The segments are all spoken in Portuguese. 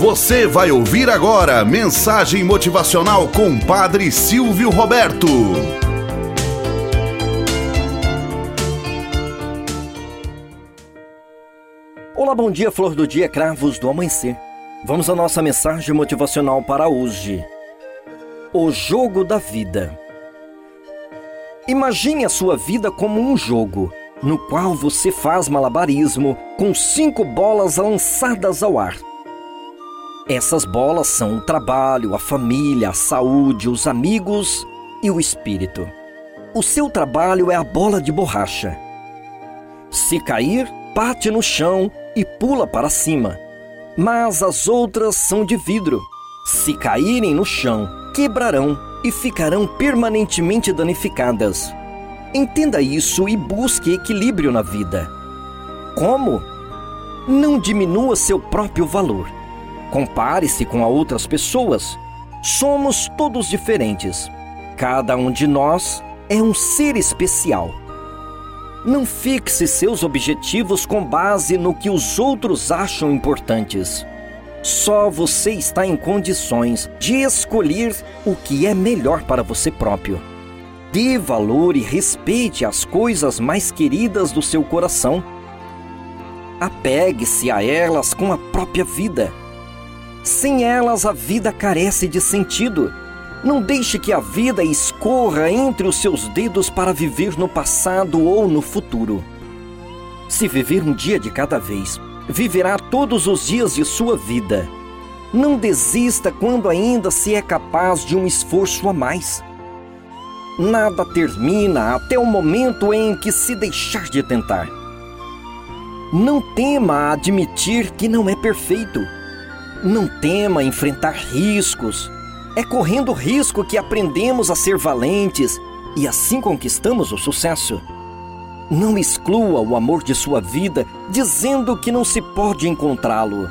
Você vai ouvir agora mensagem motivacional com Padre Silvio Roberto. Olá, bom dia, flor do dia, cravos do amanhecer. Vamos à nossa mensagem motivacional para hoje. O jogo da vida. Imagine a sua vida como um jogo, no qual você faz malabarismo com cinco bolas lançadas ao ar. Essas bolas são o trabalho, a família, a saúde, os amigos e o espírito. O seu trabalho é a bola de borracha. Se cair, bate no chão e pula para cima. Mas as outras são de vidro. Se caírem no chão, quebrarão e ficarão permanentemente danificadas. Entenda isso e busque equilíbrio na vida. Como? Não diminua seu próprio valor Compare-se com outras pessoas. Somos todos diferentes. Cada um de nós é um ser especial. Não fixe seus objetivos com base no que os outros acham importantes. Só você está em condições de escolher o que é melhor para você próprio. Dê valor e respeite as coisas mais queridas do seu coração. Apegue-se a elas com a própria vida sem elas, a vida carece de sentido. Não deixe que a vida escorra entre os seus dedos para viver no passado ou no futuro. Se viver um dia de cada vez, viverá todos os dias de sua vida. Não desista quando ainda se é capaz de um esforço a mais. Nada termina até o momento em que se deixar de tentar. Não tema admitir que não é perfeito não tema enfrentar riscos. É correndo risco que aprendemos a ser valentes e assim conquistamos o sucesso. Não exclua o amor de sua vida dizendo que não se pode encontrá-lo.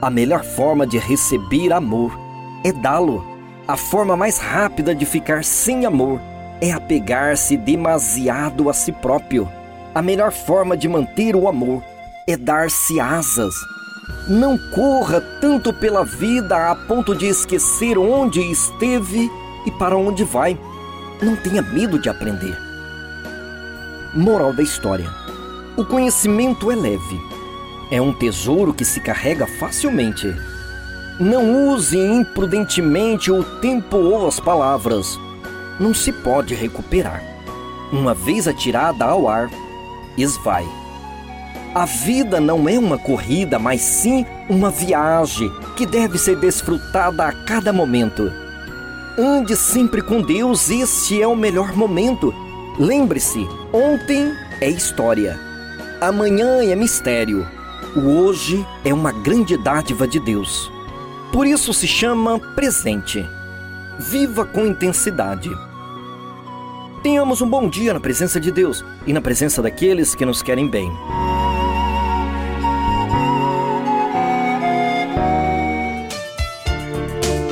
A melhor forma de receber amor é dá-lo. A forma mais rápida de ficar sem amor é apegar-se demasiado a si próprio. A melhor forma de manter o amor é dar-se asas não corra tanto pela vida a ponto de esquecer onde esteve e para onde vai. Não tenha medo de aprender. Moral da história: O conhecimento é leve. É um tesouro que se carrega facilmente. Não use imprudentemente o tempo ou as palavras. Não se pode recuperar. Uma vez atirada ao ar, esvai. A vida não é uma corrida, mas sim uma viagem que deve ser desfrutada a cada momento. Ande sempre com Deus, este é o melhor momento. Lembre-se, ontem é história, amanhã é mistério, o hoje é uma grande dádiva de Deus. Por isso se chama presente. Viva com intensidade. Tenhamos um bom dia na presença de Deus e na presença daqueles que nos querem bem.